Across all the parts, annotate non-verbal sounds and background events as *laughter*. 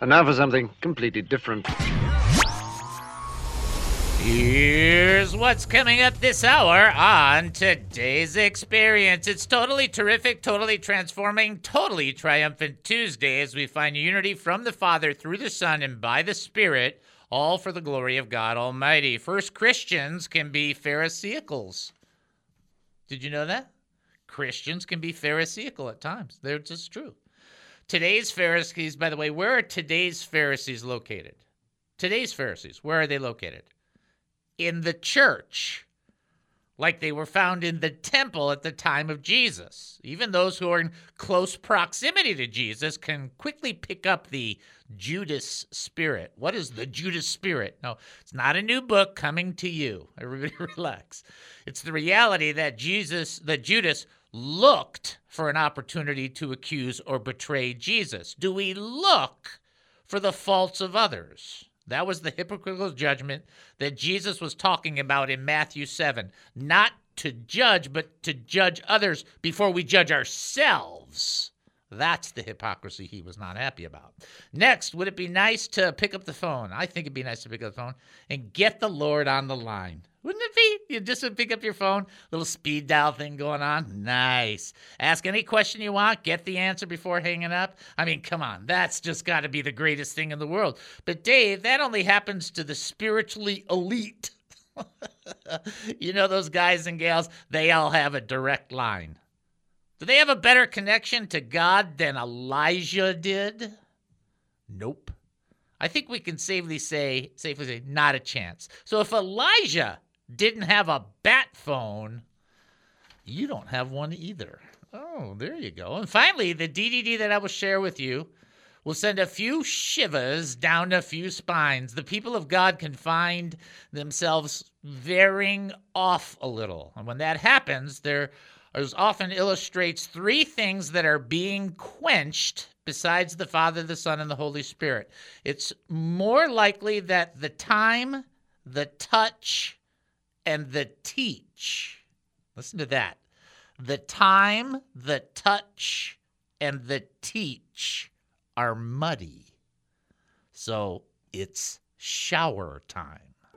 And now for something completely different. Here's what's coming up this hour on today's experience. It's totally terrific, totally transforming, totally triumphant Tuesday as we find unity from the Father through the Son and by the Spirit, all for the glory of God Almighty. First, Christians can be Pharisaicals. Did you know that? Christians can be Pharisaical at times. They're just true. Today's Pharisees, by the way, where are today's Pharisees located? Today's Pharisees, where are they located? in the church, like they were found in the temple at the time of Jesus. Even those who are in close proximity to Jesus can quickly pick up the Judas spirit. What is the Judas spirit? No, it's not a new book coming to you. *laughs* Everybody *laughs* relax. It's the reality that Jesus, that Judas looked for an opportunity to accuse or betray Jesus. Do we look for the faults of others? That was the hypocritical judgment that Jesus was talking about in Matthew 7. Not to judge, but to judge others before we judge ourselves. That's the hypocrisy he was not happy about. Next, would it be nice to pick up the phone? I think it'd be nice to pick up the phone and get the Lord on the line. Wouldn't it be? You just would pick up your phone, little speed dial thing going on. Nice. Ask any question you want, get the answer before hanging up. I mean, come on, that's just got to be the greatest thing in the world. But Dave, that only happens to the spiritually elite. *laughs* you know those guys and gals, they all have a direct line. Do they have a better connection to God than Elijah did? Nope. I think we can safely say, safely say, not a chance. So if Elijah didn't have a bat phone, you don't have one either. Oh, there you go. And finally, the DDD that I will share with you will send a few shivers down a few spines. The people of God can find themselves veering off a little. And when that happens, there is often illustrates three things that are being quenched besides the Father, the Son, and the Holy Spirit. It's more likely that the time, the touch, and the teach. Listen to that. The time, the touch, and the teach are muddy. So it's shower time.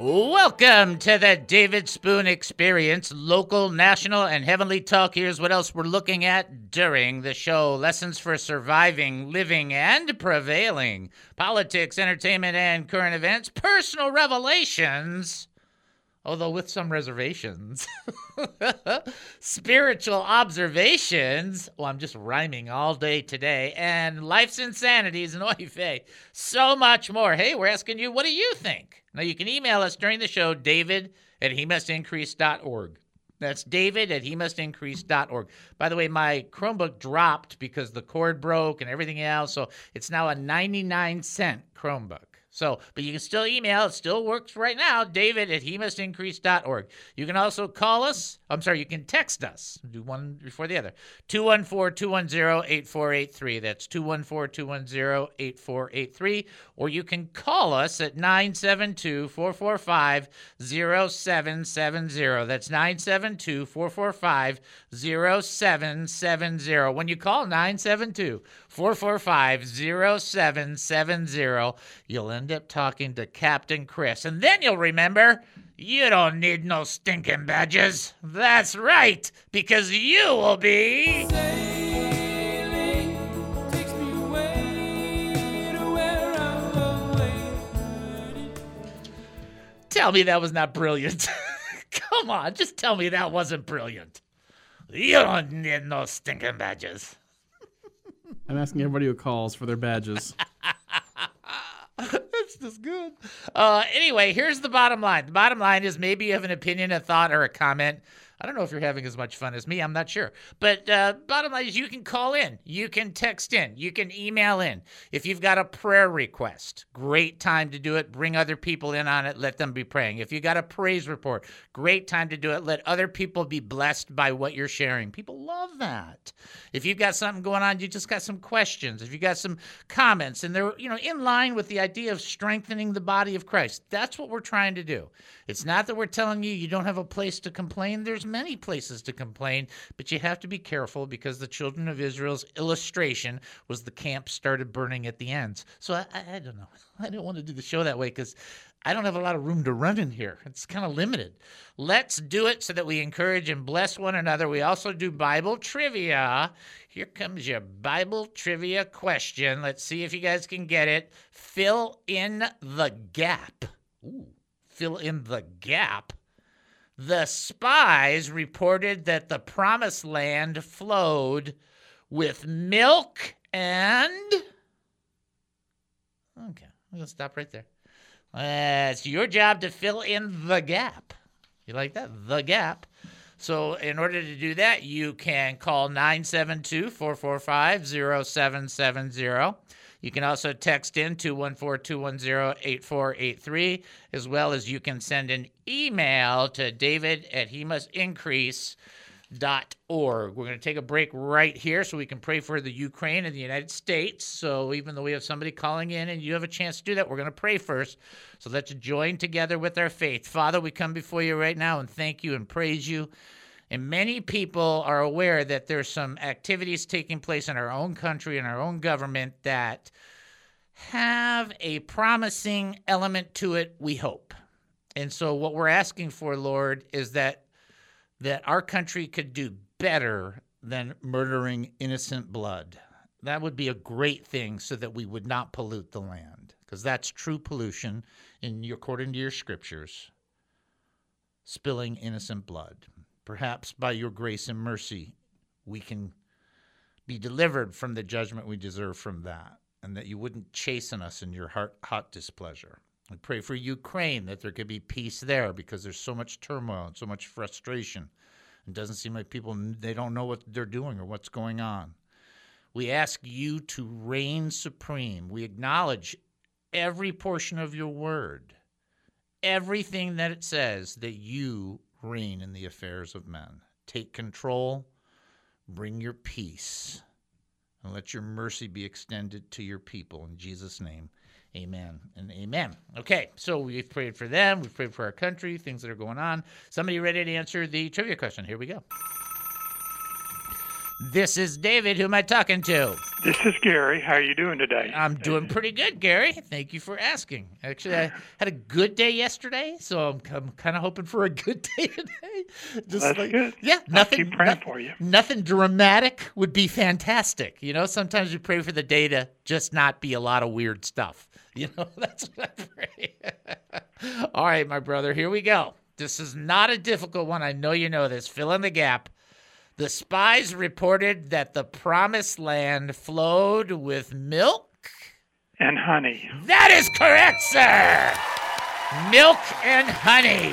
Welcome to the David Spoon Experience, local, national, and heavenly talk. Here's what else we're looking at during the show lessons for surviving, living, and prevailing, politics, entertainment, and current events, personal revelations, although with some reservations, *laughs* spiritual observations. Well, I'm just rhyming all day today, and life's insanities and *laughs* oife. So much more. Hey, we're asking you, what do you think? Now, you can email us during the show, david at he must increase.org. That's david at he must increase.org. By the way, my Chromebook dropped because the cord broke and everything else, so it's now a 99 cent Chromebook. So, but you can still email. It still works right now. David at he must increase.org. You can also call us. I'm sorry, you can text us. Do one before the other. 214 210 8483. That's 214 210 8483. Or you can call us at 972 445 0770. That's 972 445 0770. When you call 972 445 0770, you'll end up talking to Captain Chris. And then you'll remember you don't need no stinking badges. That's right, because you will be. Tell me that was not brilliant. *laughs* Come on, just tell me that wasn't brilliant. You don't need no stinking badges. I'm asking everybody who calls for their badges. *laughs* That's just good. Uh, anyway, here's the bottom line. The bottom line is maybe you have an opinion, a thought, or a comment I don't know if you're having as much fun as me. I'm not sure. But uh, bottom line is you can call in, you can text in, you can email in. If you've got a prayer request, great time to do it. Bring other people in on it. Let them be praying. If you got a praise report, great time to do it. Let other people be blessed by what you're sharing. People love that. If you've got something going on, you just got some questions. If you got some comments, and they're you know in line with the idea of strengthening the body of Christ, that's what we're trying to do. It's not that we're telling you you don't have a place to complain. There's many places to complain, but you have to be careful because the children of Israel's illustration was the camp started burning at the ends. So I, I, I don't know. *laughs* I don't want to do the show that way because I don't have a lot of room to run in here. It's kind of limited. Let's do it so that we encourage and bless one another. We also do Bible trivia. Here comes your Bible trivia question. Let's see if you guys can get it. Fill in the gap. Ooh, fill in the gap. The spies reported that the promised land flowed with milk and. Okay, I'm going to stop right there. Uh, it's your job to fill in the gap. You like that? The gap. So, in order to do that, you can call 972 445 0770. You can also text in 214 210 8483, as well as you can send an email to david at he must increase dot org. We're going to take a break right here so we can pray for the Ukraine and the United States. So even though we have somebody calling in and you have a chance to do that, we're going to pray first. So let's join together with our faith. Father, we come before you right now and thank you and praise you. And many people are aware that there's some activities taking place in our own country and our own government that have a promising element to it, we hope. And so what we're asking for, Lord, is that that our country could do better than murdering innocent blood. That would be a great thing so that we would not pollute the land, because that's true pollution in according to your scriptures, spilling innocent blood. Perhaps by your grace and mercy, we can be delivered from the judgment we deserve from that, and that you wouldn't chasten us in your heart, hot displeasure. We pray for Ukraine that there could be peace there because there's so much turmoil and so much frustration. It doesn't seem like people they don't know what they're doing or what's going on. We ask you to reign supreme. We acknowledge every portion of your word, everything that it says that you reign in the affairs of men. Take control, bring your peace, and let your mercy be extended to your people in Jesus' name. Amen and amen. Okay, so we've prayed for them. We've prayed for our country, things that are going on. Somebody ready to answer the trivia question? Here we go. This is David. Who am I talking to? This is Gary. How are you doing today? I'm doing pretty good, Gary. Thank you for asking. Actually, I had a good day yesterday, so I'm, I'm kind of hoping for a good *laughs* day today. Just That's like, good. Yeah, nothing. I'll keep praying for you. Nothing dramatic would be fantastic. You know, sometimes you pray for the day to just not be a lot of weird stuff. *laughs* You know, that's what I pray. *laughs* All right, my brother, here we go. This is not a difficult one. I know you know this. Fill in the gap. The spies reported that the promised land flowed with milk and honey. That is correct, sir. Milk and honey,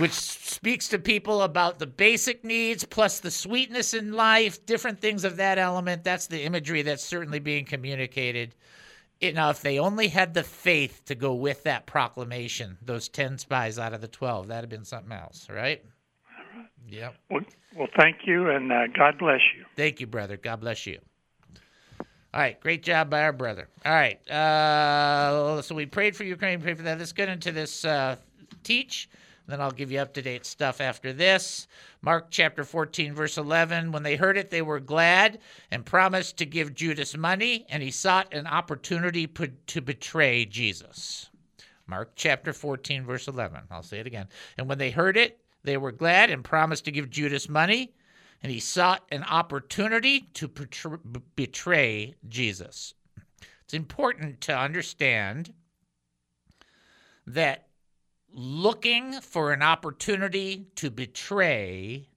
which speaks to people about the basic needs plus the sweetness in life, different things of that element. That's the imagery that's certainly being communicated know, if they only had the faith to go with that proclamation, those 10 spies out of the 12, that'd have been something else, right? Yep. Well, well thank you, and uh, God bless you. Thank you, brother. God bless you. All right, great job by our brother. All right, uh, so we prayed for Ukraine, prayed for that. Let's get into this uh, teach. Then I'll give you up to date stuff after this. Mark chapter 14, verse 11. When they heard it, they were glad and promised to give Judas money, and he sought an opportunity to betray Jesus. Mark chapter 14, verse 11. I'll say it again. And when they heard it, they were glad and promised to give Judas money, and he sought an opportunity to betray Jesus. It's important to understand that looking for an opportunity to betray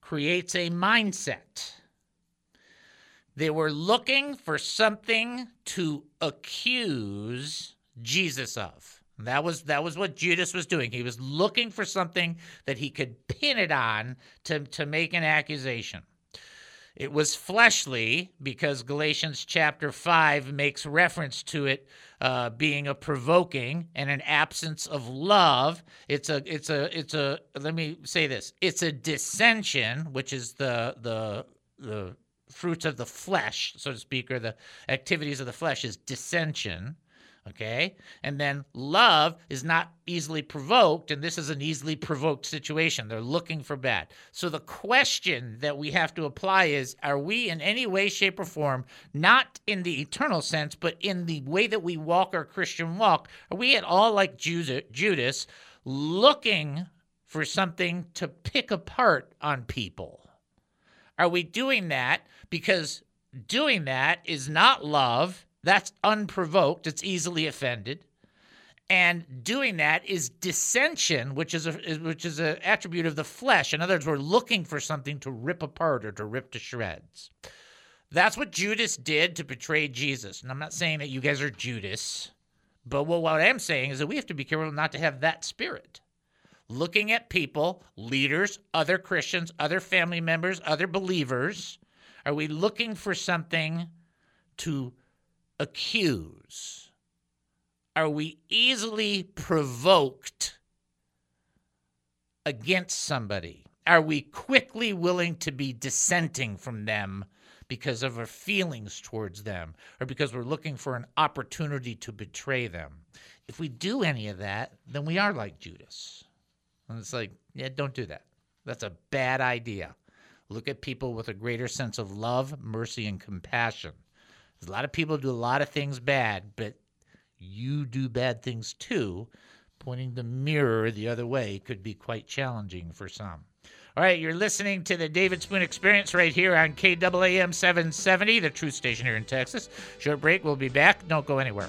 creates a mindset. They were looking for something to accuse Jesus of. That was that was what Judas was doing. He was looking for something that he could pin it on to, to make an accusation. It was fleshly because Galatians chapter 5 makes reference to it uh, being a provoking and an absence of love. It's a it's a it's a let me say this. It's a dissension, which is the the the fruits of the flesh, so to speak, or the activities of the flesh is dissension. Okay. And then love is not easily provoked, and this is an easily provoked situation. They're looking for bad. So the question that we have to apply is are we in any way, shape, or form, not in the eternal sense, but in the way that we walk our Christian walk, are we at all like Judas looking for something to pick apart on people? Are we doing that because doing that is not love? That's unprovoked, it's easily offended. And doing that is dissension, which is a which is an attribute of the flesh. In other words, we're looking for something to rip apart or to rip to shreds. That's what Judas did to betray Jesus. And I'm not saying that you guys are Judas, but what, what I'm saying is that we have to be careful not to have that spirit. Looking at people, leaders, other Christians, other family members, other believers, are we looking for something to accuse? Are we easily provoked against somebody? Are we quickly willing to be dissenting from them because of our feelings towards them or because we're looking for an opportunity to betray them? If we do any of that, then we are like Judas. And it's like, yeah, don't do that. That's a bad idea. Look at people with a greater sense of love, mercy, and compassion. A lot of people do a lot of things bad, but you do bad things too. Pointing the mirror the other way could be quite challenging for some. All right, you're listening to the David Spoon Experience right here on KAAM 770, the truth station here in Texas. Short break, we'll be back. Don't go anywhere.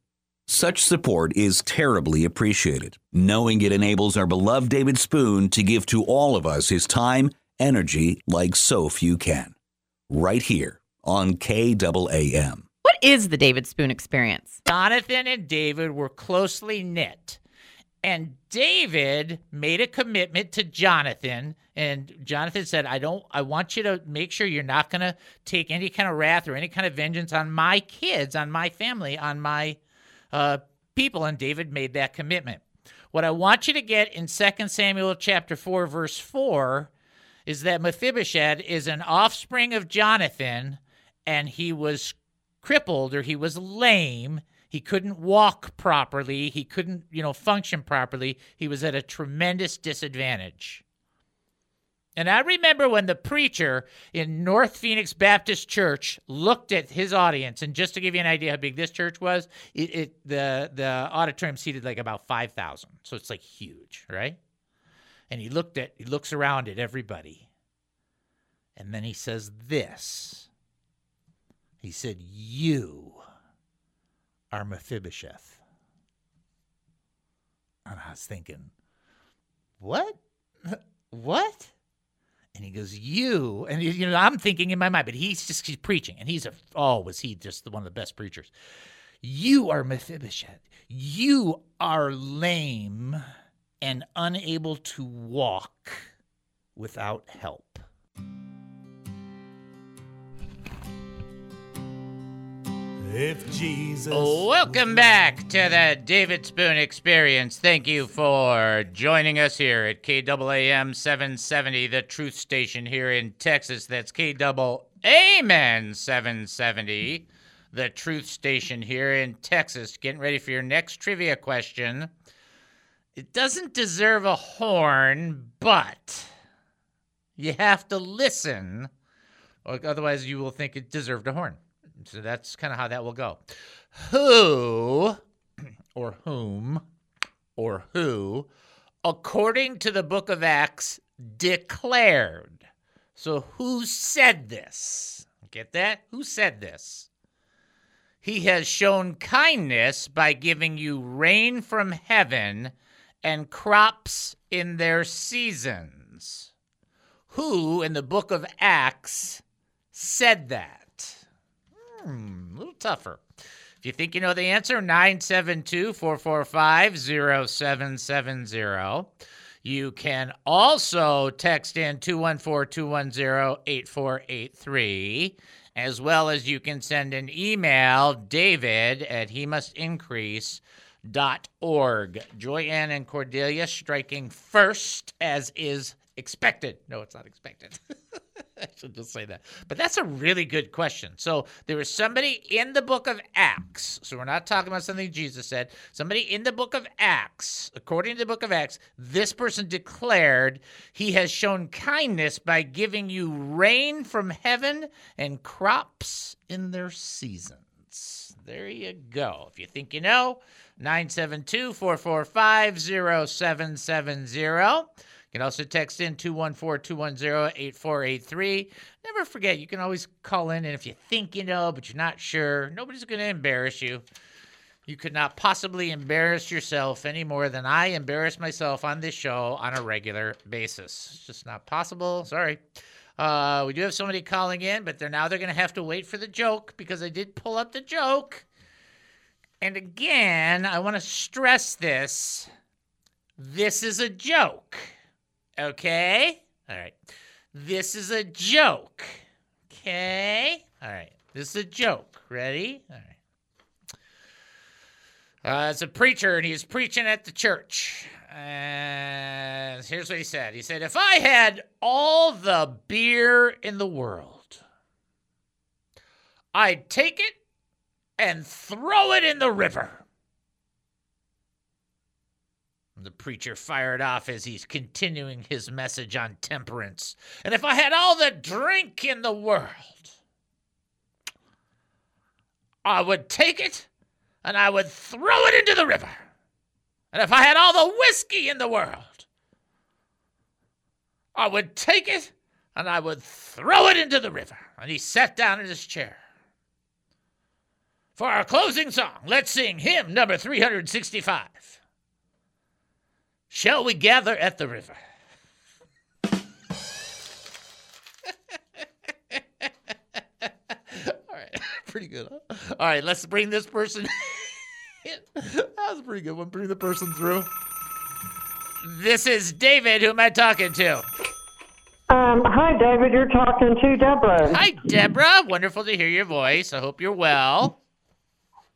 Such support is terribly appreciated, knowing it enables our beloved David Spoon to give to all of us his time, energy like so few can. Right here on KAAM. What is the David Spoon experience? Jonathan and David were closely knit. And David made a commitment to Jonathan. And Jonathan said, I don't, I want you to make sure you're not going to take any kind of wrath or any kind of vengeance on my kids, on my family, on my uh, people. And David made that commitment. What I want you to get in 2 Samuel chapter 4, verse 4 is that Mephibosheth is an offspring of Jonathan and he was crippled or he was lame he couldn't walk properly. He couldn't, you know, function properly. He was at a tremendous disadvantage. And I remember when the preacher in North Phoenix Baptist Church looked at his audience, and just to give you an idea how big this church was, it, it the the auditorium seated like about five thousand, so it's like huge, right? And he looked at he looks around at everybody, and then he says this. He said, You are Mephibosheth. And I was thinking, What? *laughs* What? And he goes, "You." And you know, I'm thinking in my mind, but he's just he's preaching, and he's a oh, was he just one of the best preachers? You are Mephibosheth. You are lame and unable to walk without help. If Jesus. Welcome back to the David Spoon Experience. Thank you for joining us here at KAAM 770, the truth station here in Texas. That's KAAM 770, the truth station here in Texas. Getting ready for your next trivia question. It doesn't deserve a horn, but you have to listen, or otherwise you will think it deserved a horn. So that's kind of how that will go. Who, or whom, or who, according to the book of Acts, declared. So who said this? Get that? Who said this? He has shown kindness by giving you rain from heaven and crops in their seasons. Who in the book of Acts said that? Hmm, a little tougher. If you think you know the answer, 972 445 0770. You can also text in 214 210 8483, as well as you can send an email, david at he must increase dot org. Joyanne and Cordelia striking first, as is expected. No, it's not expected. *laughs* *laughs* I should just say that. But that's a really good question. So there was somebody in the book of Acts. So we're not talking about something Jesus said. Somebody in the book of Acts, according to the book of Acts, this person declared, He has shown kindness by giving you rain from heaven and crops in their seasons. There you go. If you think you know, 972 445 0770. You can also text in 214 210 8483. Never forget, you can always call in, and if you think you know, but you're not sure, nobody's going to embarrass you. You could not possibly embarrass yourself any more than I embarrass myself on this show on a regular basis. It's just not possible. Sorry. Uh, we do have somebody calling in, but they're now they're going to have to wait for the joke because I did pull up the joke. And again, I want to stress this. This is a joke. Okay? All right. This is a joke. Okay? All right. This is a joke. Ready? All right. Uh, it's a preacher, and he's preaching at the church. And here's what he said He said, If I had all the beer in the world, I'd take it and throw it in the river. The preacher fired off as he's continuing his message on temperance. And if I had all the drink in the world, I would take it and I would throw it into the river. And if I had all the whiskey in the world, I would take it and I would throw it into the river. And he sat down in his chair. For our closing song, let's sing hymn number 365. Shall we gather at the river? All right, *laughs* pretty good. Huh? All right, let's bring this person *laughs* in. That was a pretty good one. Bring the person through. This is David. Who am I talking to? Um, hi, David. You're talking to Deborah. Hi, Deborah. Wonderful to hear your voice. I hope you're well.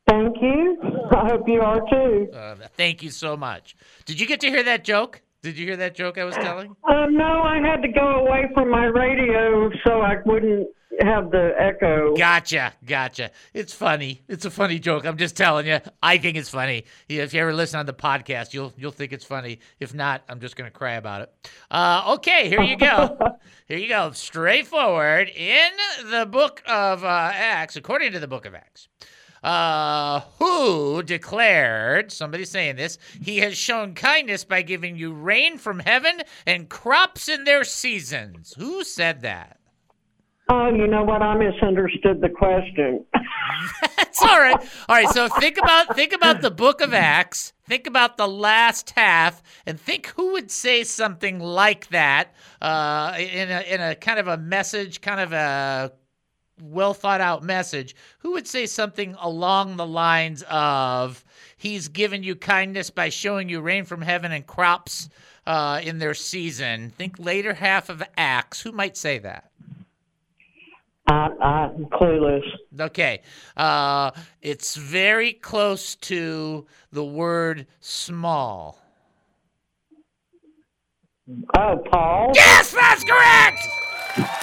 Thank you. I hope you are too. Uh, thank you so much. Did you get to hear that joke? Did you hear that joke I was telling? Um, no, I had to go away from my radio so I wouldn't have the echo. Gotcha, gotcha. It's funny. It's a funny joke. I'm just telling you. I think it's funny. If you ever listen on the podcast, you'll you'll think it's funny. If not, I'm just gonna cry about it. Uh, okay, here you go. *laughs* here you go. Straightforward in the book of uh, Acts, according to the book of Acts. Uh, who declared, somebody saying this, he has shown kindness by giving you rain from heaven and crops in their seasons. Who said that? Oh, you know what? I misunderstood the question. *laughs* That's all right. All right. So think about think about the Book of Acts. Think about the last half, and think who would say something like that uh, in a in a kind of a message, kind of a well thought out message. Who would say something along the lines of, "He's given you kindness by showing you rain from heaven and crops uh, in their season." Think later half of Acts. Who might say that? I, I'm clueless. Okay. Uh, it's very close to the word small. Oh, Paul? Yes, that's correct!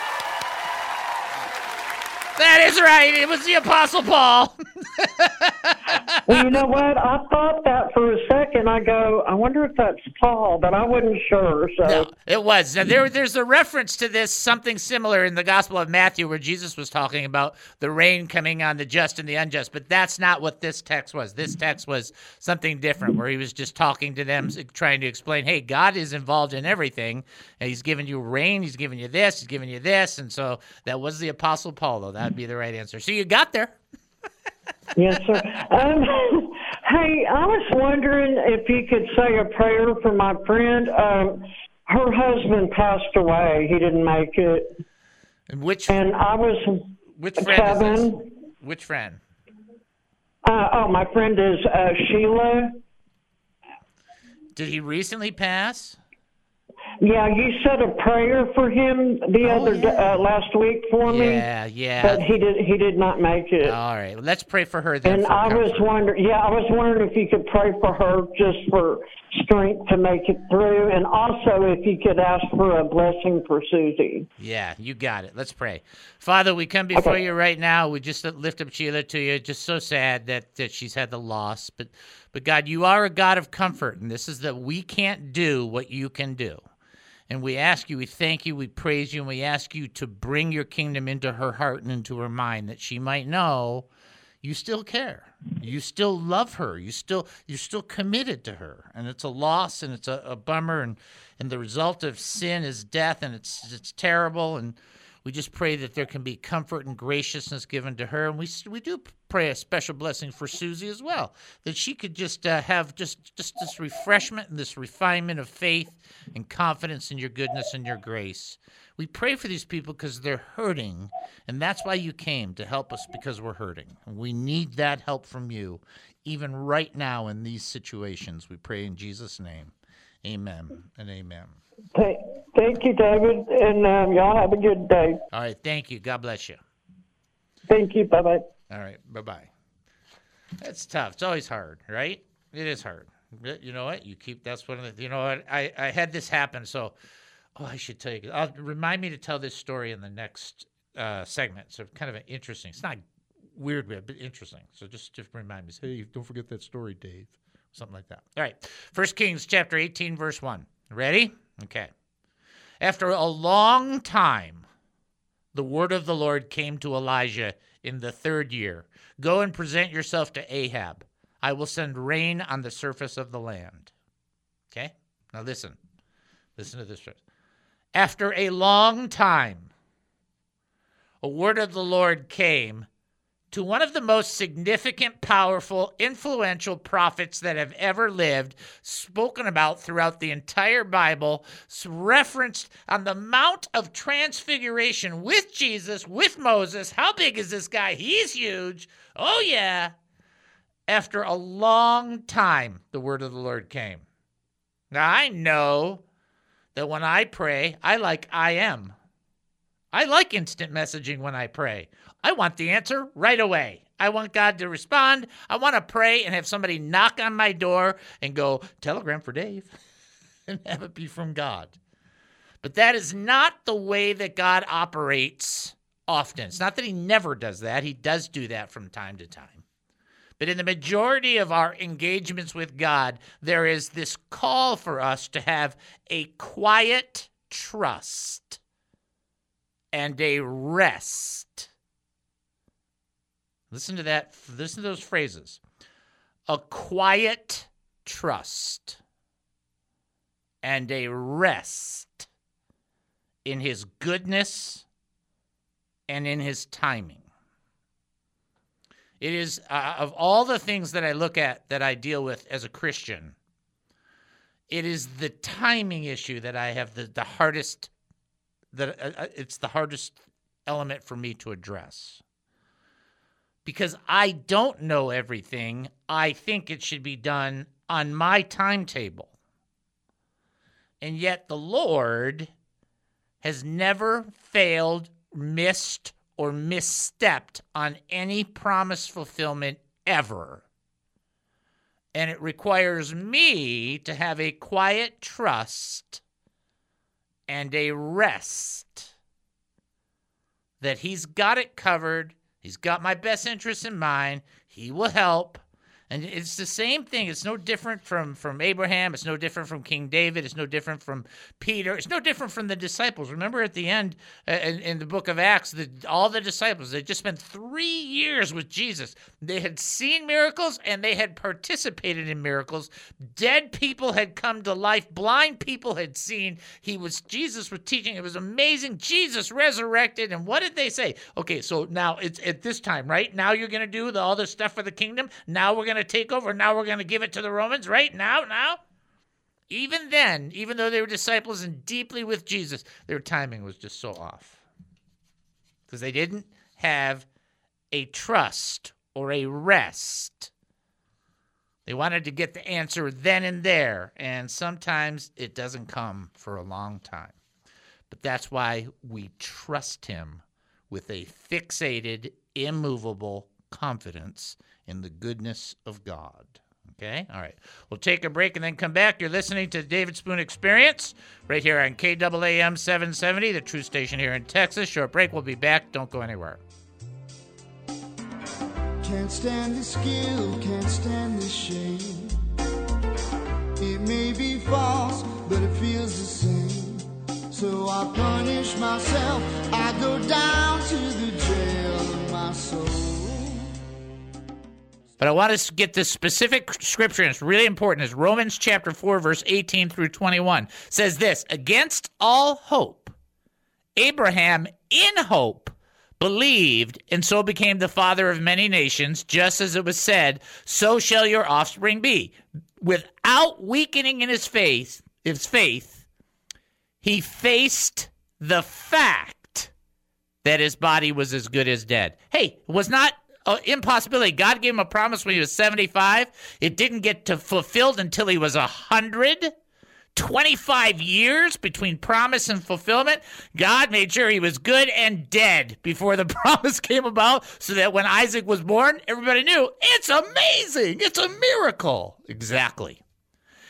That is right. It was the Apostle Paul. *laughs* Well, you know what? I thought that for a second. I go, I wonder if that's Paul, but I wasn't sure. So No, it was. Now, there, there's a reference to this, something similar in the Gospel of Matthew, where Jesus was talking about the rain coming on the just and the unjust. But that's not what this text was. This text was something different, where he was just talking to them, trying to explain, hey, God is involved in everything. And he's given you rain, he's given you this, he's given you this. And so that was the Apostle Paul, though. That would be the right answer. So you got there. yes, sir. Um, *laughs* hey, I was wondering if you could say a prayer for my friend. Um, her husband passed away. He didn't make it, And which and I was which friend is this? Which friend? Uh, oh, my friend is uh, Sheila. Did he recently pass? Yeah, you said a prayer for him the Oh, other day, uh, last week for me, Yeah, yeah. but he did he did not make it. All right. Let's pray for her then. And I was wondering, yeah, I was wondering if you could pray for her just for strength to make it through, and also if you could ask for a blessing for Susie. Yeah, you got it. Let's pray. Father, we come before Okay. you right now. We just lift up Sheila to you. Just so sad that, that she's had the loss. But but God, you are a God of comfort, and this is that we can't do what you can do. And we ask you, we thank you, we praise you, and we ask you to bring your kingdom into her heart and into her mind that she might know you still care. You still love her. You still you're still committed to her. And it's a loss and it's a, a bummer and, and the result of sin is death and it's it's terrible and we just pray that there can be comfort and graciousness given to her, and we we do pray a special blessing for Susie as well, that she could just uh, have just just this refreshment and this refinement of faith and confidence in your goodness and your grace. We pray for these people because they're hurting, and that's why you came to help us because we're hurting. And we need that help from you, even right now in these situations. We pray in Jesus' name. Amen and amen. Thank, thank you, David, and um, y'all have a good day. All right, thank you. God bless you. Thank you. Bye bye. All right, bye bye. That's tough. It's always hard, right? It is hard. You know what? You keep. That's one of the. You know what? I I had this happen. So, oh, I should tell you. I'll remind me to tell this story in the next uh, segment. So kind of an interesting. It's not weird, weird, but interesting. So just to remind me. Say, hey, don't forget that story, Dave. Something like that. All right. First Kings chapter 18, verse 1. Ready? Okay. After a long time, the word of the Lord came to Elijah in the third year Go and present yourself to Ahab. I will send rain on the surface of the land. Okay? Now listen. Listen to this. verse. After a long time, a word of the Lord came to one of the most significant, powerful, influential prophets that have ever lived, spoken about throughout the entire Bible, referenced on the Mount of Transfiguration with Jesus, with Moses. How big is this guy? He's huge. Oh, yeah. After a long time, the word of the Lord came. Now, I know that when I pray, I like I am. I like instant messaging when I pray. I want the answer right away. I want God to respond. I want to pray and have somebody knock on my door and go, Telegram for Dave, *laughs* and have it be from God. But that is not the way that God operates often. It's not that He never does that, He does do that from time to time. But in the majority of our engagements with God, there is this call for us to have a quiet trust and a rest. Listen to that. Listen to those phrases. A quiet trust and a rest in his goodness and in his timing. It is, uh, of all the things that I look at that I deal with as a Christian, it is the timing issue that I have the, the hardest, that uh, uh, it's the hardest element for me to address. Because I don't know everything, I think it should be done on my timetable. And yet the Lord has never failed, missed, or misstepped on any promise fulfillment ever. And it requires me to have a quiet trust and a rest that He's got it covered. He's got my best interests in mind. He will help. And it's the same thing. It's no different from from Abraham. It's no different from King David. It's no different from Peter. It's no different from the disciples. Remember at the end uh, in, in the book of Acts, the, all the disciples they just spent three years with Jesus. They had seen miracles and they had participated in miracles. Dead people had come to life. Blind people had seen. He was Jesus was teaching. It was amazing. Jesus resurrected. And what did they say? Okay, so now it's at this time, right? Now you're going to do the, all this stuff for the kingdom. Now we're going to take over. Now we're going to give it to the Romans, right? Now, now. Even then, even though they were disciples and deeply with Jesus, their timing was just so off. Because they didn't have a trust or a rest. They wanted to get the answer then and there, and sometimes it doesn't come for a long time. But that's why we trust Him with a fixated, immovable confidence in the goodness of God. Okay? All right. We'll take a break and then come back. You're listening to the David Spoon Experience right here on KAAM 770, the truth station here in Texas. Short break. We'll be back. Don't go anywhere. Can't stand the skill, can't stand the shame. It may be false, but it feels the same. So I punish myself. I go down to the jail of my soul. But I want us to get this specific scripture, and it's really important. It's Romans chapter 4, verse 18 through 21. It says this Against all hope, Abraham in hope believed, and so became the father of many nations, just as it was said, So shall your offspring be. Without weakening in his faith, his faith, he faced the fact that his body was as good as dead. Hey, it was not uh, impossibility. God gave him a promise when he was 75. It didn't get to fulfilled until he was 100. 25 years between promise and fulfillment. God made sure he was good and dead before the *laughs* promise came about so that when Isaac was born, everybody knew it's amazing. It's a miracle. Exactly.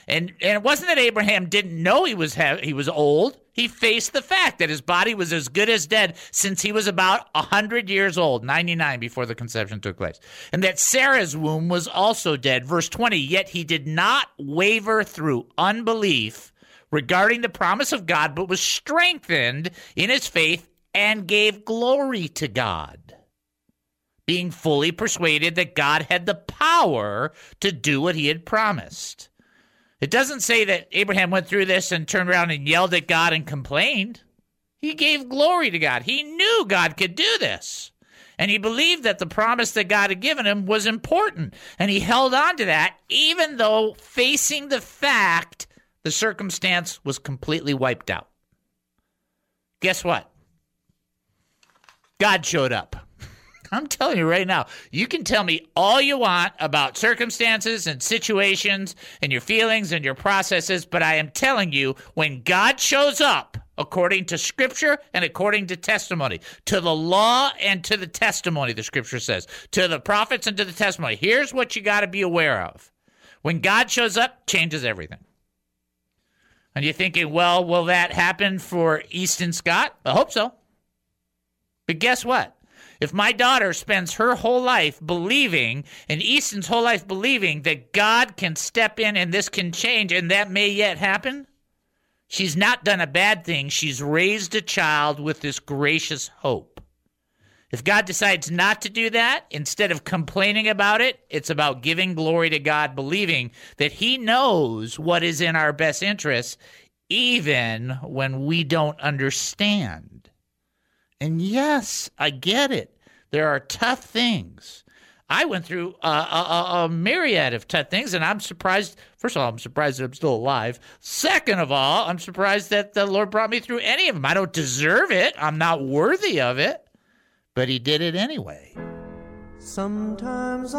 And and it wasn't that Abraham didn't know he was he was old. He faced the fact that his body was as good as dead since he was about 100 years old, 99 before the conception took place. And that Sarah's womb was also dead. Verse 20, yet he did not waver through unbelief regarding the promise of God, but was strengthened in his faith and gave glory to God, being fully persuaded that God had the power to do what he had promised. It doesn't say that Abraham went through this and turned around and yelled at God and complained. He gave glory to God. He knew God could do this. And he believed that the promise that God had given him was important. And he held on to that, even though facing the fact the circumstance was completely wiped out. Guess what? God showed up. I'm telling you right now, you can tell me all you want about circumstances and situations and your feelings and your processes, but I am telling you, when God shows up, according to scripture and according to testimony, to the law and to the testimony, the scripture says, to the prophets and to the testimony, here's what you got to be aware of. When God shows up, changes everything. And you're thinking, well, will that happen for Easton Scott? I hope so. But guess what? If my daughter spends her whole life believing, and Easton's whole life believing that God can step in and this can change, and that may yet happen, she's not done a bad thing. She's raised a child with this gracious hope. If God decides not to do that, instead of complaining about it, it's about giving glory to God, believing that He knows what is in our best interests, even when we don't understand. And yes, I get it. There are tough things. I went through a, a, a myriad of tough things, and I'm surprised. First of all, I'm surprised that I'm still alive. Second of all, I'm surprised that the Lord brought me through any of them. I don't deserve it, I'm not worthy of it, but He did it anyway. Sometimes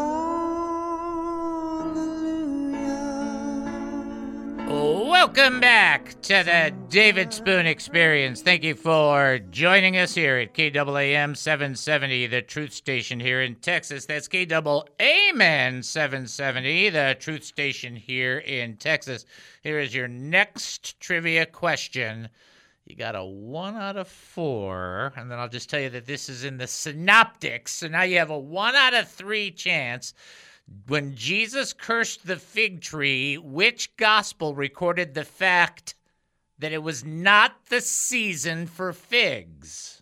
Welcome back to the David Spoon Experience. Thank you for joining us here at KAAM 770, the truth station here in Texas. That's KAAM 770, the truth station here in Texas. Here is your next trivia question. You got a one out of four, and then I'll just tell you that this is in the synoptics. So now you have a one out of three chance. When Jesus cursed the fig tree, which gospel recorded the fact that it was not the season for figs?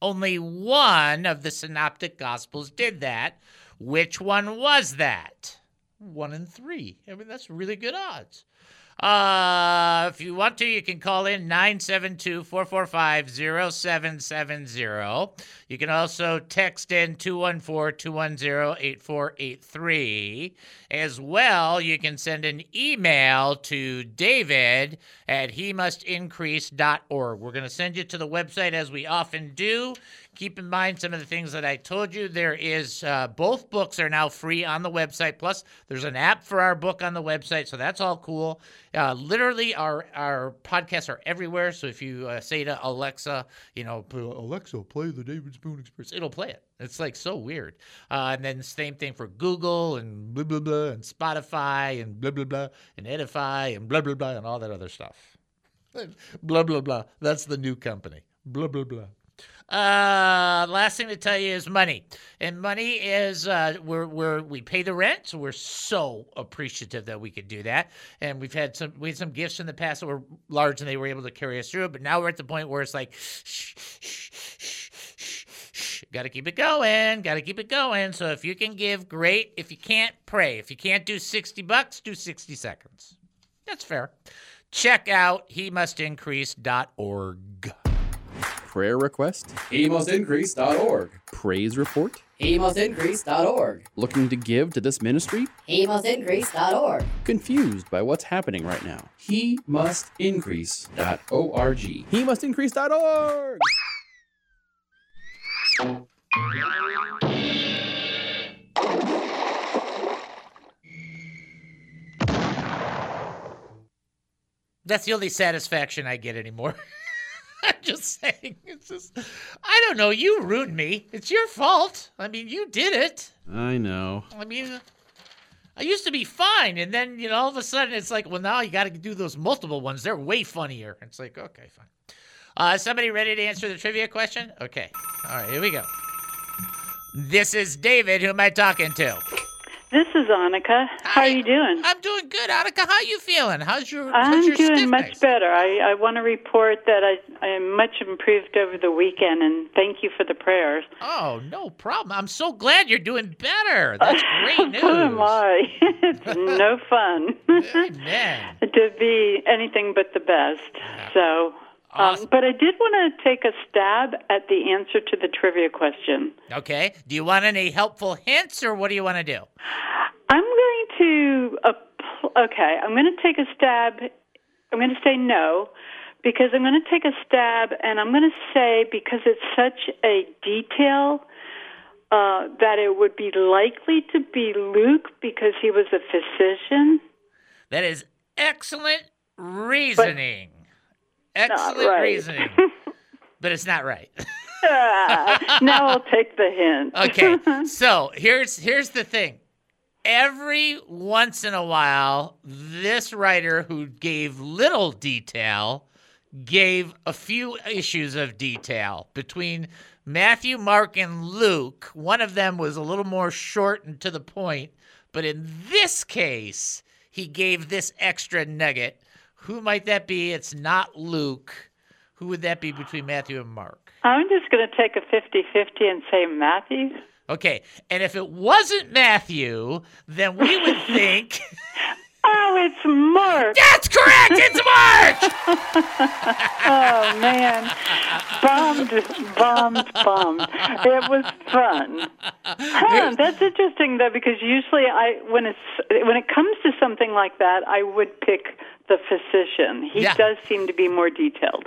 Only one of the synoptic gospels did that. Which one was that? One in three. I mean, that's really good odds. Uh, if you want to, you can call in 972 445 0770. You can also text in 214 210 8483. As well, you can send an email to david at he must increase.org. We're going to send you to the website as we often do. Keep in mind some of the things that I told you. There is uh, both books are now free on the website. Plus, there's an app for our book on the website, so that's all cool. Uh, literally, our our podcasts are everywhere. So if you uh, say to Alexa, you know, Alexa, play the David Spoon Experience, it'll play it. It's like so weird. Uh, and then same thing for Google and blah blah blah and Spotify and blah blah blah and Edify and blah blah blah and all that other stuff. blah blah blah. That's the new company. Blah blah blah. Uh, last thing to tell you is money, and money is uh, we're, we're we pay the rent, so we're so appreciative that we could do that. And we've had some we had some gifts in the past that were large, and they were able to carry us through. But now we're at the point where it's like, shh, shh, shh, got to keep it going, got to keep it going. So if you can give, great. If you can't, pray. If you can't do sixty bucks, do sixty seconds. That's fair. Check out he must increase.org. Prayer request? HeMustIncrease.org. Praise report? HeMustIncrease.org. Looking to give to this ministry? HeMustIncrease.org. Confused by what's happening right now? HeMustIncrease.org. HeMustIncrease.org. That's the only satisfaction I get anymore. *laughs* *laughs* I'm just saying. It's just, I don't know. You ruined me. It's your fault. I mean, you did it. I know. I mean, I used to be fine, and then you know, all of a sudden, it's like, well, now you got to do those multiple ones. They're way funnier. It's like, okay, fine. Uh, somebody ready to answer the trivia question? Okay. All right, here we go. This is David. Who am I talking to? This is Annika. How are you doing? I'm doing good, Annika. How are you feeling? How's your I'm how's your doing stiff much better. I, I want to report that I, I am much improved over the weekend, and thank you for the prayers. Oh, no problem. I'm so glad you're doing better. That's *laughs* great news. So am I. *laughs* it's no fun *laughs* Amen. to be anything but the best. So, um, but I did want to take a stab at the answer to the trivia question. Okay. Do you want any helpful hints, or what do you want to do? I'm going to app- okay. I'm going to take a stab. I'm going to say no because I'm going to take a stab, and I'm going to say because it's such a detail uh, that it would be likely to be Luke because he was a physician. That is excellent reasoning. Excellent right. reasoning. *laughs* but it's not right. *laughs* Ah, now I'll take the hint. okay. *laughs* So here's here's the thing. Every once in a while, this writer who gave little detail gave a few issues of detail between Matthew, Mark, and Luke. One of them was a little more short and to the point, but in this case, he gave this extra nugget. Who might that be? It's not Luke. Who would that be between Matthew and Mark? I'm just going to take a 50 50 and say Matthew. Okay, and if it wasn't Matthew, then we would *laughs* think Oh, it's Mark. that's correct. It's Mark. *laughs* oh man, bummed, bummed, bummed. It was fun. Huh, that's interesting though, because usually I, when it's when it comes to something like that, I would pick the physician. He Yeah. does seem to be more detailed.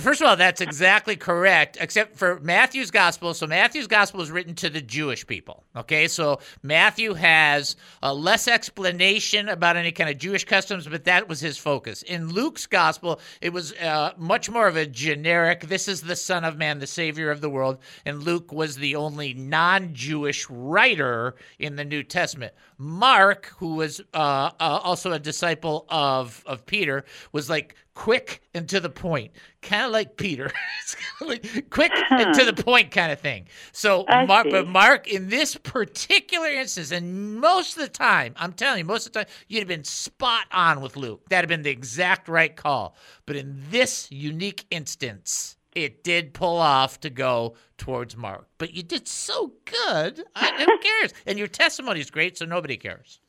First of all, that's exactly correct, except for Matthew's gospel. So Matthew's gospel is written to the Jewish people. Okay, so Matthew has uh, less explanation about any kind of Jewish customs, but that was his focus. In Luke's gospel, it was uh, much more of a generic. This is the Son of Man, the Savior of the world, and Luke was the only non-Jewish writer in the New Testament. Mark, who was uh, uh, also a disciple of of Peter, was like quick and to the point, kind of like Peter, *laughs* like quick and to the point kind of thing. So, Mark, but Mark, in this particular instance, and most of the time, I'm telling you, most of the time, you'd have been spot on with Luke. That'd have been the exact right call. But in this unique instance, it did pull off to go towards Mark. But you did so good. I, who *laughs* cares? And your testimony is great, so nobody cares.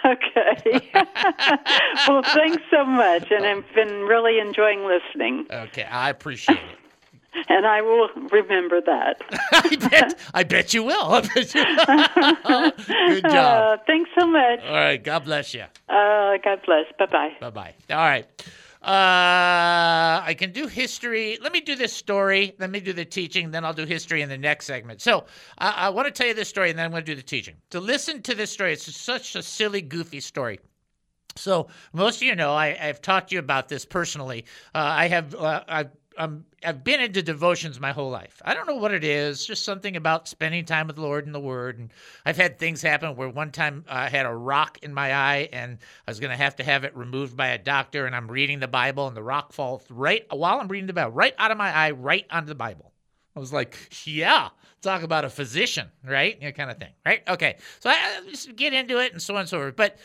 *laughs* Okay. *laughs* well, thanks so much, and I've been really enjoying listening, Okay, I appreciate it. *laughs* and I will remember that. I bet, I bet you will. I bet you will. Good job. Uh, thanks so much. All right, God bless you. Uh, God bless. Bye bye. Bye bye. All right. Uh, I can do history. Let me do this story. Let me do the teaching. Then I'll do history in the next segment. So I, I want to tell you this story, and then I'm going to do the teaching. To listen to this story, it's such a silly, goofy story. So most of you know I, I've talked to you about this personally. Uh, I have uh, I've um, I've been into devotions my whole life. I don't know what it is, just something about spending time with the Lord and the Word. And I've had things happen where one time I had a rock in my eye and I was going to have to have it removed by a doctor. And I'm reading the Bible and the rock falls right while I'm reading the Bible, right out of my eye, right onto the Bible. I was like, yeah, talk about a physician, right? You know, kind of thing, right? Okay. So I, I just get into it and so on and so forth. But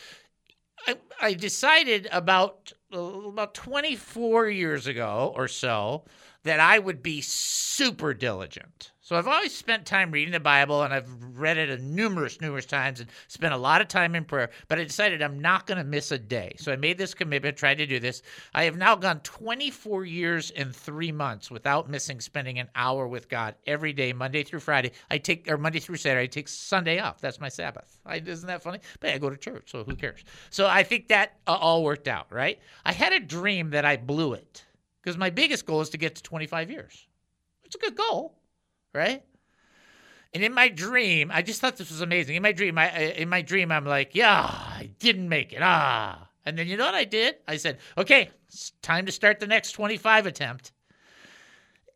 I, I decided about about 24 years ago or so that I would be super diligent. So I've always spent time reading the Bible and I've read it a numerous, numerous times and spent a lot of time in prayer. But I decided I'm not going to miss a day. So I made this commitment, tried to do this. I have now gone 24 years and three months without missing spending an hour with God every day, Monday through Friday. I take, or Monday through Saturday, I take Sunday off. That's my Sabbath. I, isn't that funny? But I go to church, so who cares? So I think that uh, all worked out, right? I had a dream that I blew it because my biggest goal is to get to 25 years. It's a good goal, right? And in my dream, I just thought this was amazing. In my dream, I in my dream, I'm like, yeah, I didn't make it. Ah. And then you know what I did? I said, okay, it's time to start the next 25 attempt.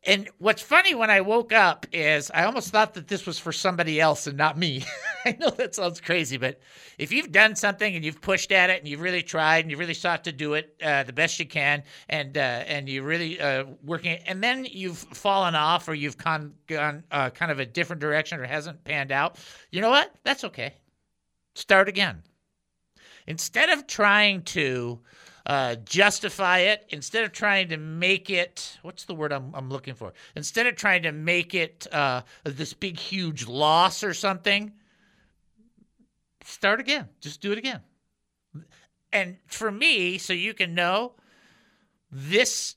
And what's funny when I woke up is I almost thought that this was for somebody else and not me. *laughs* I know that sounds crazy, but if you've done something and you've pushed at it and you've really tried and you really sought to do it uh, the best you can, and uh, and you really uh, working, and then you've fallen off or you've con- gone uh, kind of a different direction or hasn't panned out, you know what? That's okay. Start again. Instead of trying to uh, justify it. Instead of trying to make it what's the word I'm, I'm looking for? Instead of trying to make it uh, this big huge loss or something start again. Just do it again. And for me so you can know this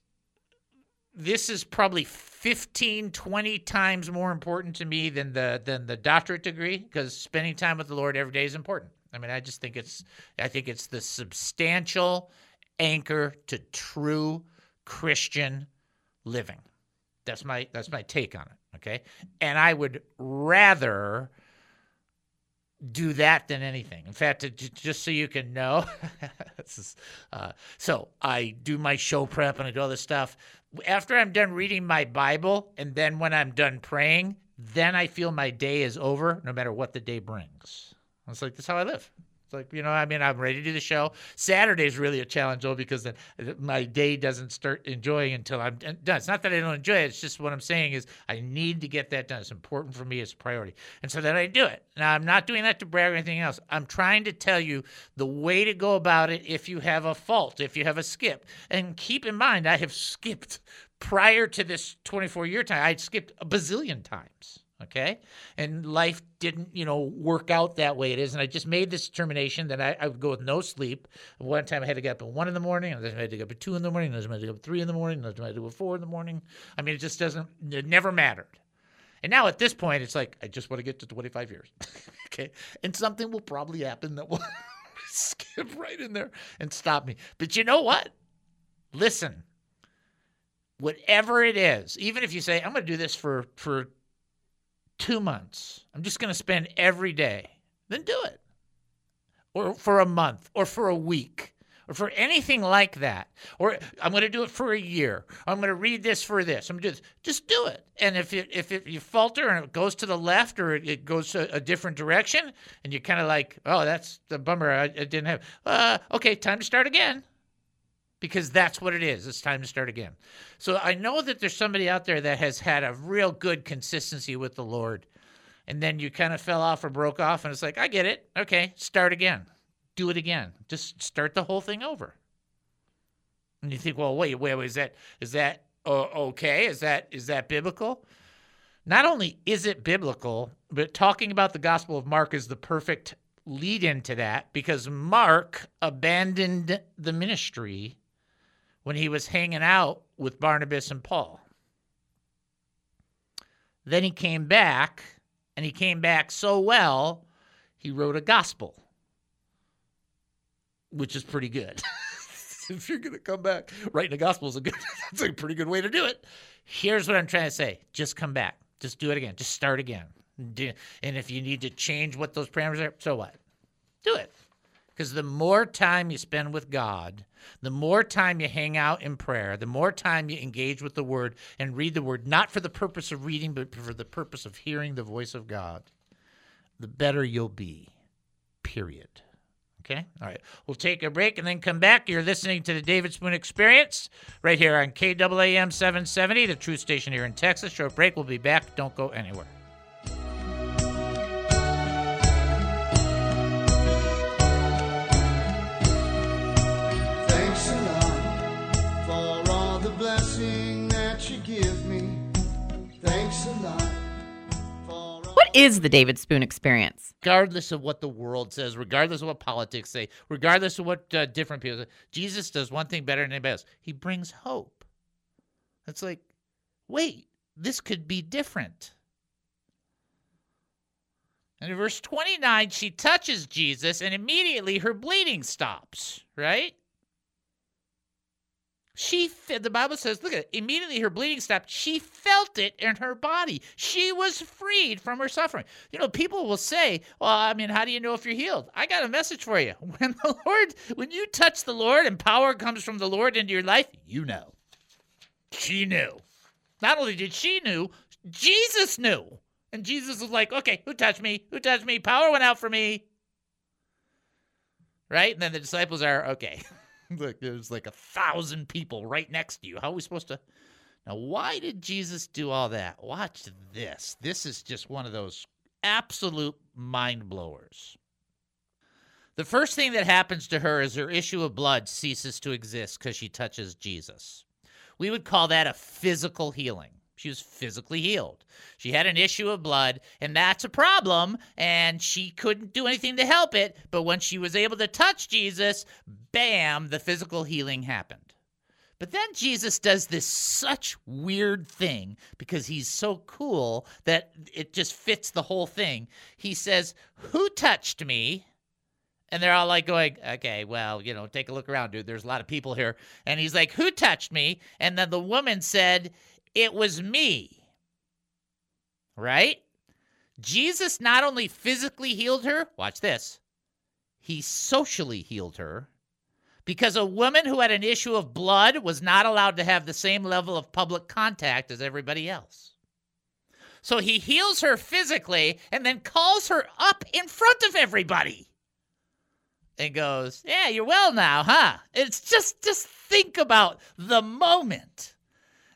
this is probably 15 20 times more important to me than the than the doctorate degree because spending time with the lord every day is important. I mean i just think it's i think it's the substantial anchor to true Christian living. That's my that's my take on it. Okay, and I would rather do that than anything. In fact, just so you can know, *laughs* is, uh, so I do my show prep and I do all this stuff. After I'm done reading my Bible, and then when I'm done praying, then I feel my day is over, no matter what the day brings. It's like that's how I live. Like you know, I mean, I'm ready to do the show. Saturday's really a challenge though because then uh, my day doesn't start enjoying until I'm done. It's not that I don't enjoy it. It's just what I'm saying is I need to get that done. It's important for me. It's a priority, and so then I do it. Now I'm not doing that to brag or anything else. I'm trying to tell you the way to go about it if you have a fault, if you have a skip, and keep in mind I have skipped prior to this 24 year time. I'd skipped a bazillion times. Okay. And life didn't, you know, work out that way it is. And I just made this determination that I, I would go with no sleep. One time I had to get up at one in the morning, and then I had to get up at two in the morning, and then I had to get up at three in the morning, and then I had to get up at four in the morning. I mean, it just doesn't, it never mattered. And now at this point, it's like, I just want to get to 25 years. *laughs* okay. And something will probably happen that will *laughs* skip right in there and stop me. But you know what? Listen, whatever it is, even if you say, I'm going to do this for, for two months, I'm just going to spend every day, then do it. Or for a month, or for a week, or for anything like that. Or I'm going to do it for a year. I'm going to read this for this. I'm going to do this. Just do it. And if it, if it, you falter and it goes to the left or it goes a, a different direction, and you're kind of like, oh, that's the bummer. I, I didn't have. Uh, okay, time to start again because that's what it is. It's time to start again. So I know that there's somebody out there that has had a real good consistency with the Lord, and then you kind of fell off or broke off, and it's like, I get it. Okay, start again. Do it again. Just start the whole thing over. And you think, well, wait, wait, wait is that is that uh, okay? Is that is that biblical? Not only is it biblical, but talking about the Gospel of Mark is the perfect lead into that because Mark abandoned the ministry when he was hanging out with Barnabas and Paul. Then he came back, and he came back so well, he wrote a gospel, which is pretty good. *laughs* if you're going to come back, writing a gospel is a good, *laughs* that's a pretty good way to do it. Here's what I'm trying to say just come back. Just do it again. Just start again. And if you need to change what those parameters are, so what? Do it. Because the more time you spend with God, the more time you hang out in prayer, the more time you engage with the Word and read the Word, not for the purpose of reading, but for the purpose of hearing the voice of God, the better you'll be. Period. Okay? All right. We'll take a break and then come back. You're listening to the David Spoon Experience right here on KAAM 770, the truth station here in Texas. Short break. We'll be back. Don't go anywhere. Is the David Spoon Experience? regardless of what the world says, regardless of what politics say, regardless of what uh, different people say, Jesus does one thing better than anybody else. He brings hope. It's like, wait, this could be different. And in verse 29, she touches Jesus and immediately her bleeding stops, right? She, the Bible says, look at it, immediately her bleeding stopped. She felt it in her body. She was freed from her suffering. You know, people will say, well, I mean, how do you know if you're healed? I got a message for you. *laughs* When the Lord, when you touch the Lord and power comes from the Lord into your life, you know. She knew. Not only did she knew, Jesus knew. And Jesus was like, okay, who touched me? Who touched me? Power went out for me. Right? And then the disciples are, okay. *laughs* *laughs* Look, there's like a thousand people right next to you. How are we supposed to? Now, why did Jesus do all that? Watch this. This is just one of those absolute mind blowers. The first thing that happens to her is her issue of blood ceases to exist because she touches Jesus. We would call that a physical healing. She was physically healed. She had an issue of blood, and that's a problem, and she couldn't do anything to help it. But when she was able to touch Jesus, bam, the physical healing happened. But then Jesus does this such weird thing because he's so cool that it just fits the whole thing. He says, Who touched me? And they're all like going, okay, well, you know, take a look around, dude. There's a lot of people here. And he's like, who touched me? And then the woman said, it was me. Right? Jesus not only physically healed her, watch this, he socially healed her because a woman who had an issue of blood was not allowed to have the same level of public contact as everybody else. So he heals her physically and then calls her up in front of everybody and goes, "Yeah, you're well now, huh?" It's just just think about the moment.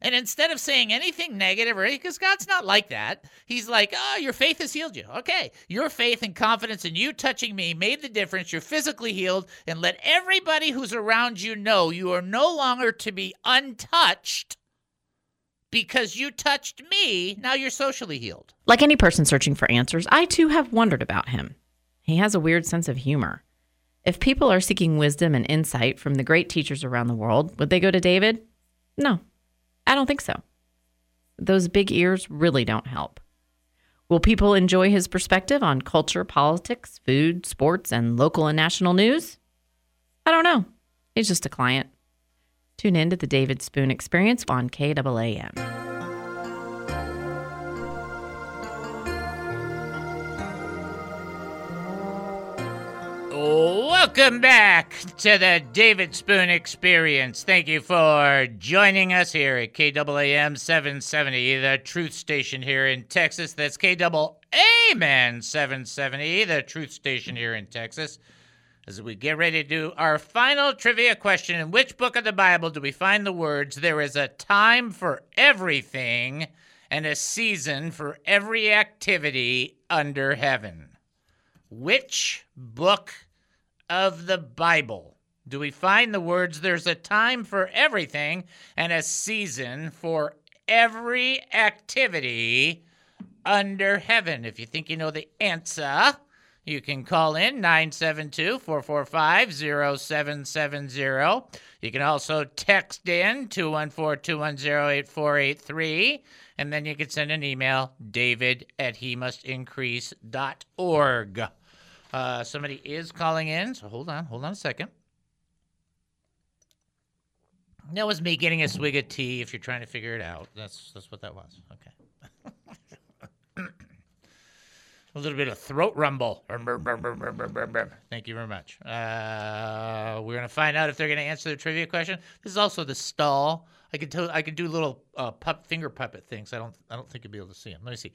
And instead of saying anything negative because God's not like that, He's like, oh, your faith has healed you. Okay. Your faith and confidence in you touching me made the difference. You're physically healed. And let everybody who's around you know you are no longer to be untouched because you touched me, now you're socially healed. Like any person searching for answers, I too have wondered about him. He has a weird sense of humor. If people are seeking wisdom and insight from the great teachers around the world, would they go to David? No, I don't think so. Those big ears really don't help. Will people enjoy his perspective on culture, politics, food, sports, and local and national news? I don't know. He's just a client. Tune in to the David Spoon Experience on KAAM. Oh. Welcome back to the David Spoon Experience. Thank you for joining us here at KAAM 770, the truth station here in Texas. That's KAAM 770, the truth station here in Texas. As we get ready to do our final trivia question, in which book of the Bible do we find the words, There is a time for everything and a season for every activity under heaven? Which book of the Bible do we find the words, There's a time for everything and a season for every activity under heaven? If you think you know the answer, you can call in 972 445 0770. You can also text in 214 210 8483. And then you can send an email, david at he must increase.org. Uh, somebody is calling in, so hold on, hold on a second. That was me getting a swig of tea. If you're trying to figure it out, that's that's what that was. Okay. *coughs* a little bit of throat rumble. Thank you very much. Uh, we're gonna find out if they're gonna answer the trivia question. This is also the stall. I could tell. I could do little uh, pup finger puppet things. I don't. I don't think you'll be able to see them. Let me see.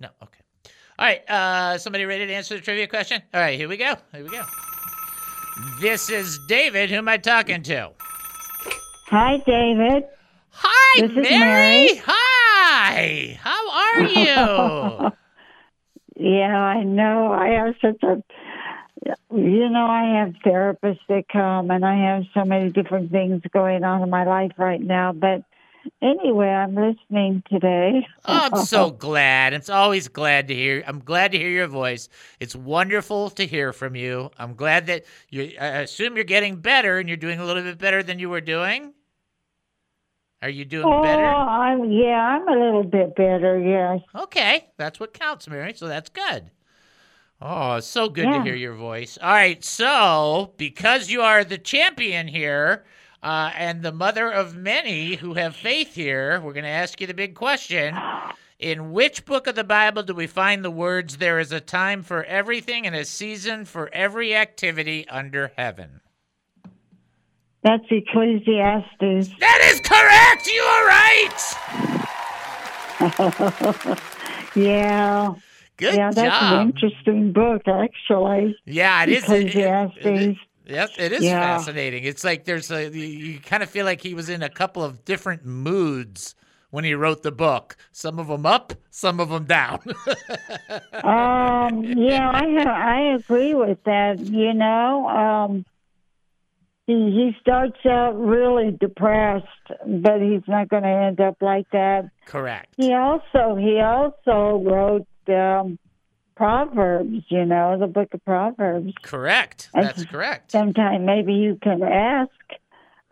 No. Okay. All right. Uh, somebody ready to answer the trivia question? All right. Here we go. Here we go. This is David. Who am I talking to? Hi, David. Hi, This is Mary. Mary. Hi. How are *laughs* you? Yeah, I know. I have such a, you know, I have therapists that come, and I have so many different things going on in my life right now. But anyway, I'm listening today. Oh, I'm so *laughs* glad. It's always glad to hear. I'm glad to hear your voice. It's wonderful to hear from you. I'm glad that you. I assume you're getting better, and you're doing a little bit better than you were doing. Are you doing Oh, better? I'm yeah, I'm a little bit better. Yes. Okay, that's what counts, Mary. So that's good. Oh, it's so good to hear your voice. All right, so because you are the champion here uh, and the mother of many who have faith here, we're going to ask you the big question. In which book of the Bible do we find the words, There is a time for everything and a season for every activity under heaven? That's Ecclesiastes. That is correct! You are right! *laughs* Yeah. Good yeah, that's job. an interesting book, actually. Yeah, it is. It- it- Ecclesiastes. Yep, it is Yeah. fascinating. It's like there's a you, kind of feel like he was in a couple of different moods when he wrote the book. Some of them up, some of them down. *laughs* um, yeah, I ha- I agree with that. You know, um, he he starts out really depressed, but he's not going to end up like that. Correct. He also he also wrote um, Proverbs. You know, the book of Proverbs. Correct. And That's correct. Sometime maybe you can ask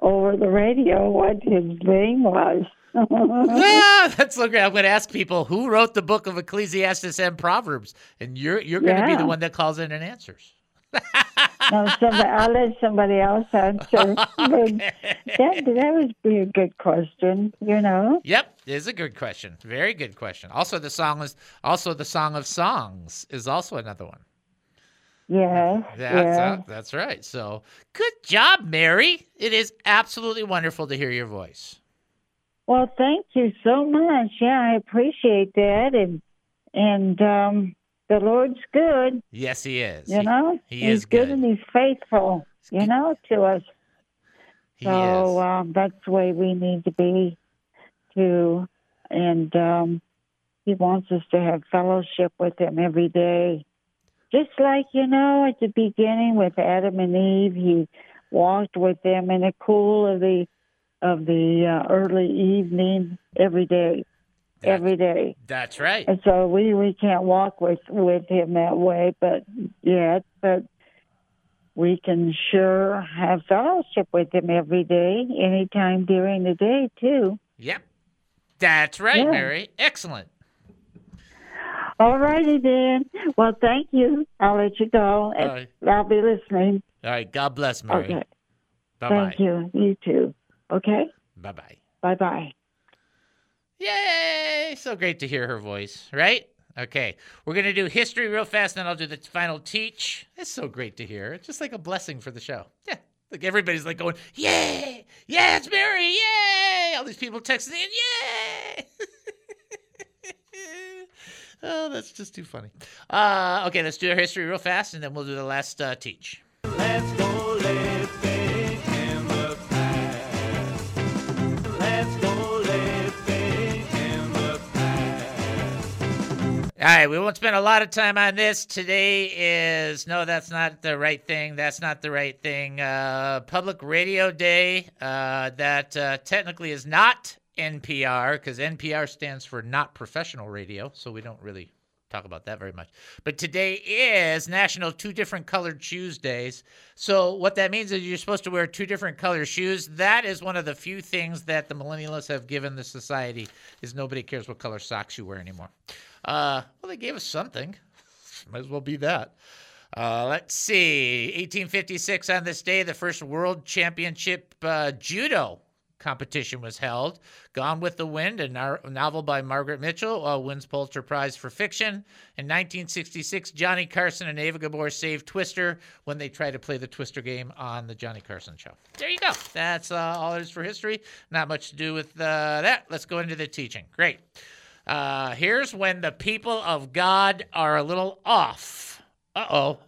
over the radio what his name was. yeah, *laughs* that's so great. I'm going to ask people who wrote the book of Ecclesiastes and Proverbs, and you're you're going to be the one that calls in and answers. *laughs* no, somebody, I'll let somebody else answer. *laughs* But that, that would be a good question, you know? Yep, it is a good question. Very good question. Also, the song is also the song of songs is also another one. Yeah. That's yeah. uh, that's right. So good job, Mary. It is absolutely wonderful to hear your voice. Well, thank you so much. Yeah, I appreciate that. And, and, um, the Lord's good, Yes, he is. you know? he he's is good. and he's faithful, you know, to us. He so um, that's the way we need to be, too. And um, he wants us to have fellowship with him every day. Just like, you know, at the beginning with Adam and Eve, he walked with them in the cool of the of the uh, early evening every day, every day. That's right. And so we we can't walk with with him that way, but yet, but we can sure have fellowship with him every day, anytime during the day too. Yep. That's right, Yeah. Mary. Excellent. All righty then. Well, thank you. I'll let you go. All right. I'll be listening. All right. God bless, Mary. Okay. Bye-bye. Thank you. You too. Okay. Bye bye. Bye bye. Yay! So great to hear her voice, right? Okay, we're gonna do history real fast, and then I'll do the final teach. It's so great to hear. It's just like a blessing for the show. Yeah, like everybody's like going, "Yay! Yeah, it's Mary! Yay!" All these people texting in, "Yay!" *laughs* oh, that's just too funny. Uh, okay, let's do our history real fast, and then we'll do the last uh, teach. Let's All right, we won't spend a lot of time on this. Today is no, that's not the right thing. That's not the right thing. Uh, Public Radio Day. Uh, that uh, technically is not NPR because NPR stands for not professional radio, so we don't really talk about that very much. But today is National Two Different Colored Shoes Days. So what that means is you're supposed to wear two different color shoes. That is one of the few things that the millennialists have given the society is nobody cares what color socks you wear anymore. Uh, well, they gave us something. *laughs* Might as well be that. Uh, let's see. 1856 on this day, the first World Championship uh, Judo competition was held. Gone with the Wind, a, novel by Margaret Mitchell, uh, wins Pulitzer Prize for fiction. In 1966, Johnny Carson and Ava Gabor saved Twister when they tried to play the Twister game on the Johnny Carson show. There you go. That's uh, all it is for history. Not much to do with uh, that. Let's go into the teaching. Great. Uh, here's when the people of God are a little off. Uh oh.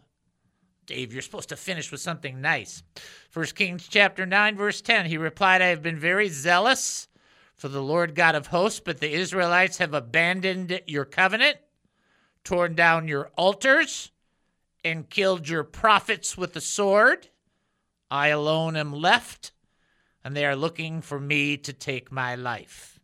Dave, you're supposed to finish with something nice. First Kings chapter 9, verse 10. He replied, I have been very zealous for the Lord God of hosts, but the Israelites have abandoned your covenant, torn down your altars, and killed your prophets with the sword. I alone am left, and they are looking for me to take my life.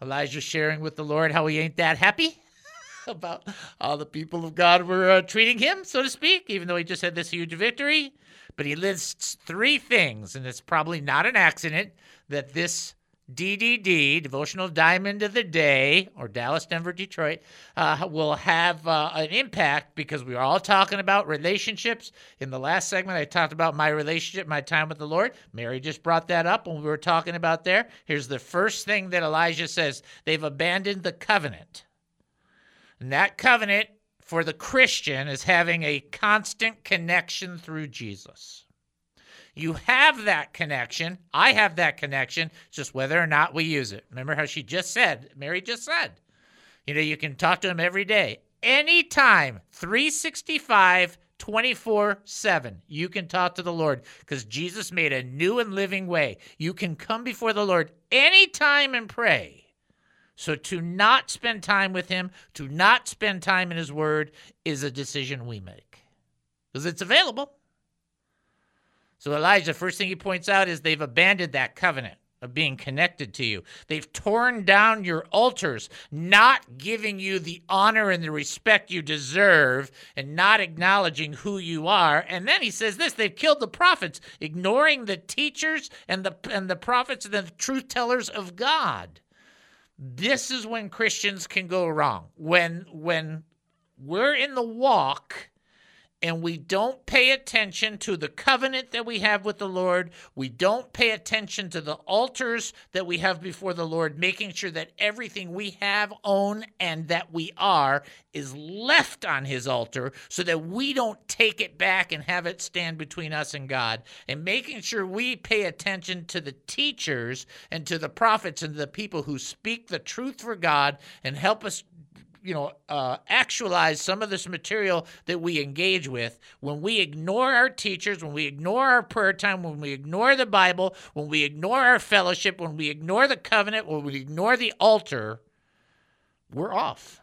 Elijah sharing with the Lord how he ain't that happy *laughs* about how the people of God were uh, treating him, so to speak, even though he just had this huge victory. But he lists three things, and it's probably not an accident that this DDD, Devotional Diamond of the Day, or Dallas, Denver, Detroit, uh, will have uh, an impact because we are all talking about relationships. In the last segment, I talked about my relationship, my time with the Lord. Mary just brought that up when we were talking about there. Here's the first thing that Elijah says they've abandoned the covenant. And that covenant for the Christian is having a constant connection through Jesus. You have that connection. I have that connection. It's just whether or not we use it. Remember how she just said, Mary just said, you know, you can talk to him every day. Anytime, 365, 24 7, you can talk to the Lord because Jesus made a new and living way. You can come before the Lord anytime and pray. So to not spend time with him, to not spend time in his word, is a decision we make because it's available. So Elijah, first thing he points out is they've abandoned that covenant of being connected to you. They've torn down your altars, not giving you the honor and the respect you deserve, and not acknowledging who you are. And then he says this: they've killed the prophets, ignoring the teachers and the and the prophets and the truth tellers of God. This is when Christians can go wrong. When when we're in the walk and we don't pay attention to the covenant that we have with the Lord. We don't pay attention to the altars that we have before the Lord, making sure that everything we have, own, and that we are is left on His altar so that we don't take it back and have it stand between us and God. And making sure we pay attention to the teachers and to the prophets and the people who speak the truth for God and help us you know, uh, actualize some of this material that we engage with, when we ignore our teachers, when we ignore our prayer time, when we ignore the Bible, when we ignore our fellowship, when we ignore the covenant, when we ignore the altar, we're off.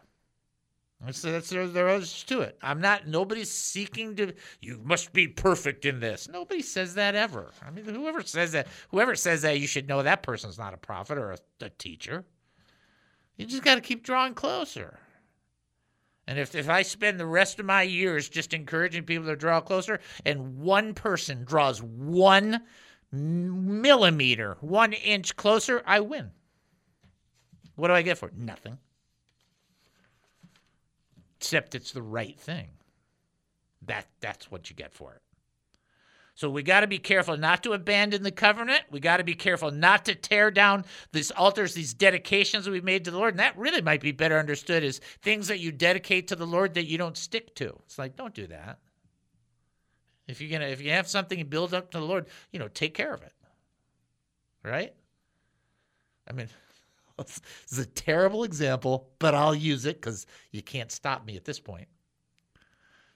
That's, that's there, there is to it. I'm not. Nobody's seeking to. You must be perfect in this. Nobody says that ever. I mean, whoever says that, whoever says that, you should know that person's not a prophet or a, a teacher. You just got to keep drawing closer. And if if I spend the rest of my years just encouraging people to draw closer, and one person draws one millimeter, one inch closer, I win. What do I get for it? Nothing except it's the right thing. That that's what you get for it. So we got to be careful not to abandon the covenant. We got to be careful not to tear down these altars, these dedications we've made to the Lord. And that really might be better understood as things that you dedicate to the Lord that you don't stick to. It's like don't do that. If you're gonna if you have something you build up to the Lord, you know, take care of it. Right? I mean, *laughs* this is a terrible example, but I'll use it because you can't stop me at this point.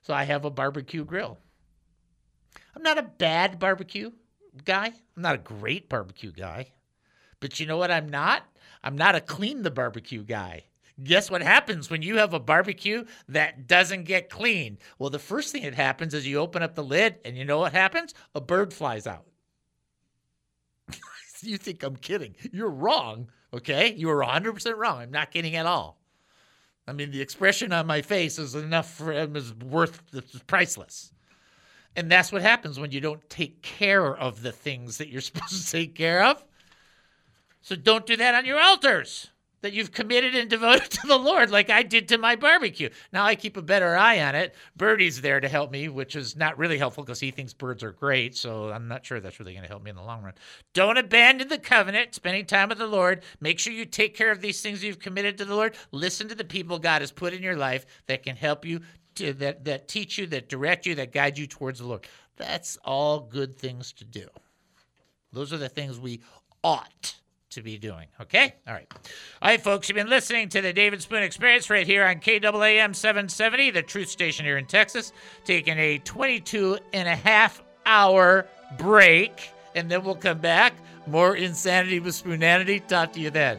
So I have a barbecue grill. I'm not a bad barbecue guy. I'm not a great barbecue guy. But you know what I'm not? I'm not a clean the barbecue guy. Guess what happens when you have a barbecue that doesn't get clean? Well, the first thing that happens is you open up the lid, and you know what happens? A bird flies out. *laughs* you think I'm kidding. You're wrong. Okay? You are 100% wrong. I'm not kidding at all. I mean, the expression on my face is enough for is worth it's priceless. And that's what happens when you don't take care of the things that you're *laughs* supposed to take care of. So don't do that on your altars that you've committed and devoted *laughs* to the Lord, like I did to my barbecue. Now I keep a better eye on it. Birdie's there to help me, which is not really helpful because he thinks birds are great. So I'm not sure that's really going to help me in the long run. Don't abandon the covenant, spending time with the Lord. Make sure you take care of these things you've committed to the Lord. Listen to the people God has put in your life that can help you, to, that, that teach you, that direct you, that guide you towards the Lord. That's all good things to do. Those are the things we ought to be doing. Okay? All right. All right, folks, you've been listening to the David Spoon Experience right here on KAAM 770, the truth station here in Texas, taking a 22 and a half hour break, and then we'll come back. More insanity with Spoonanity. Talk to you then.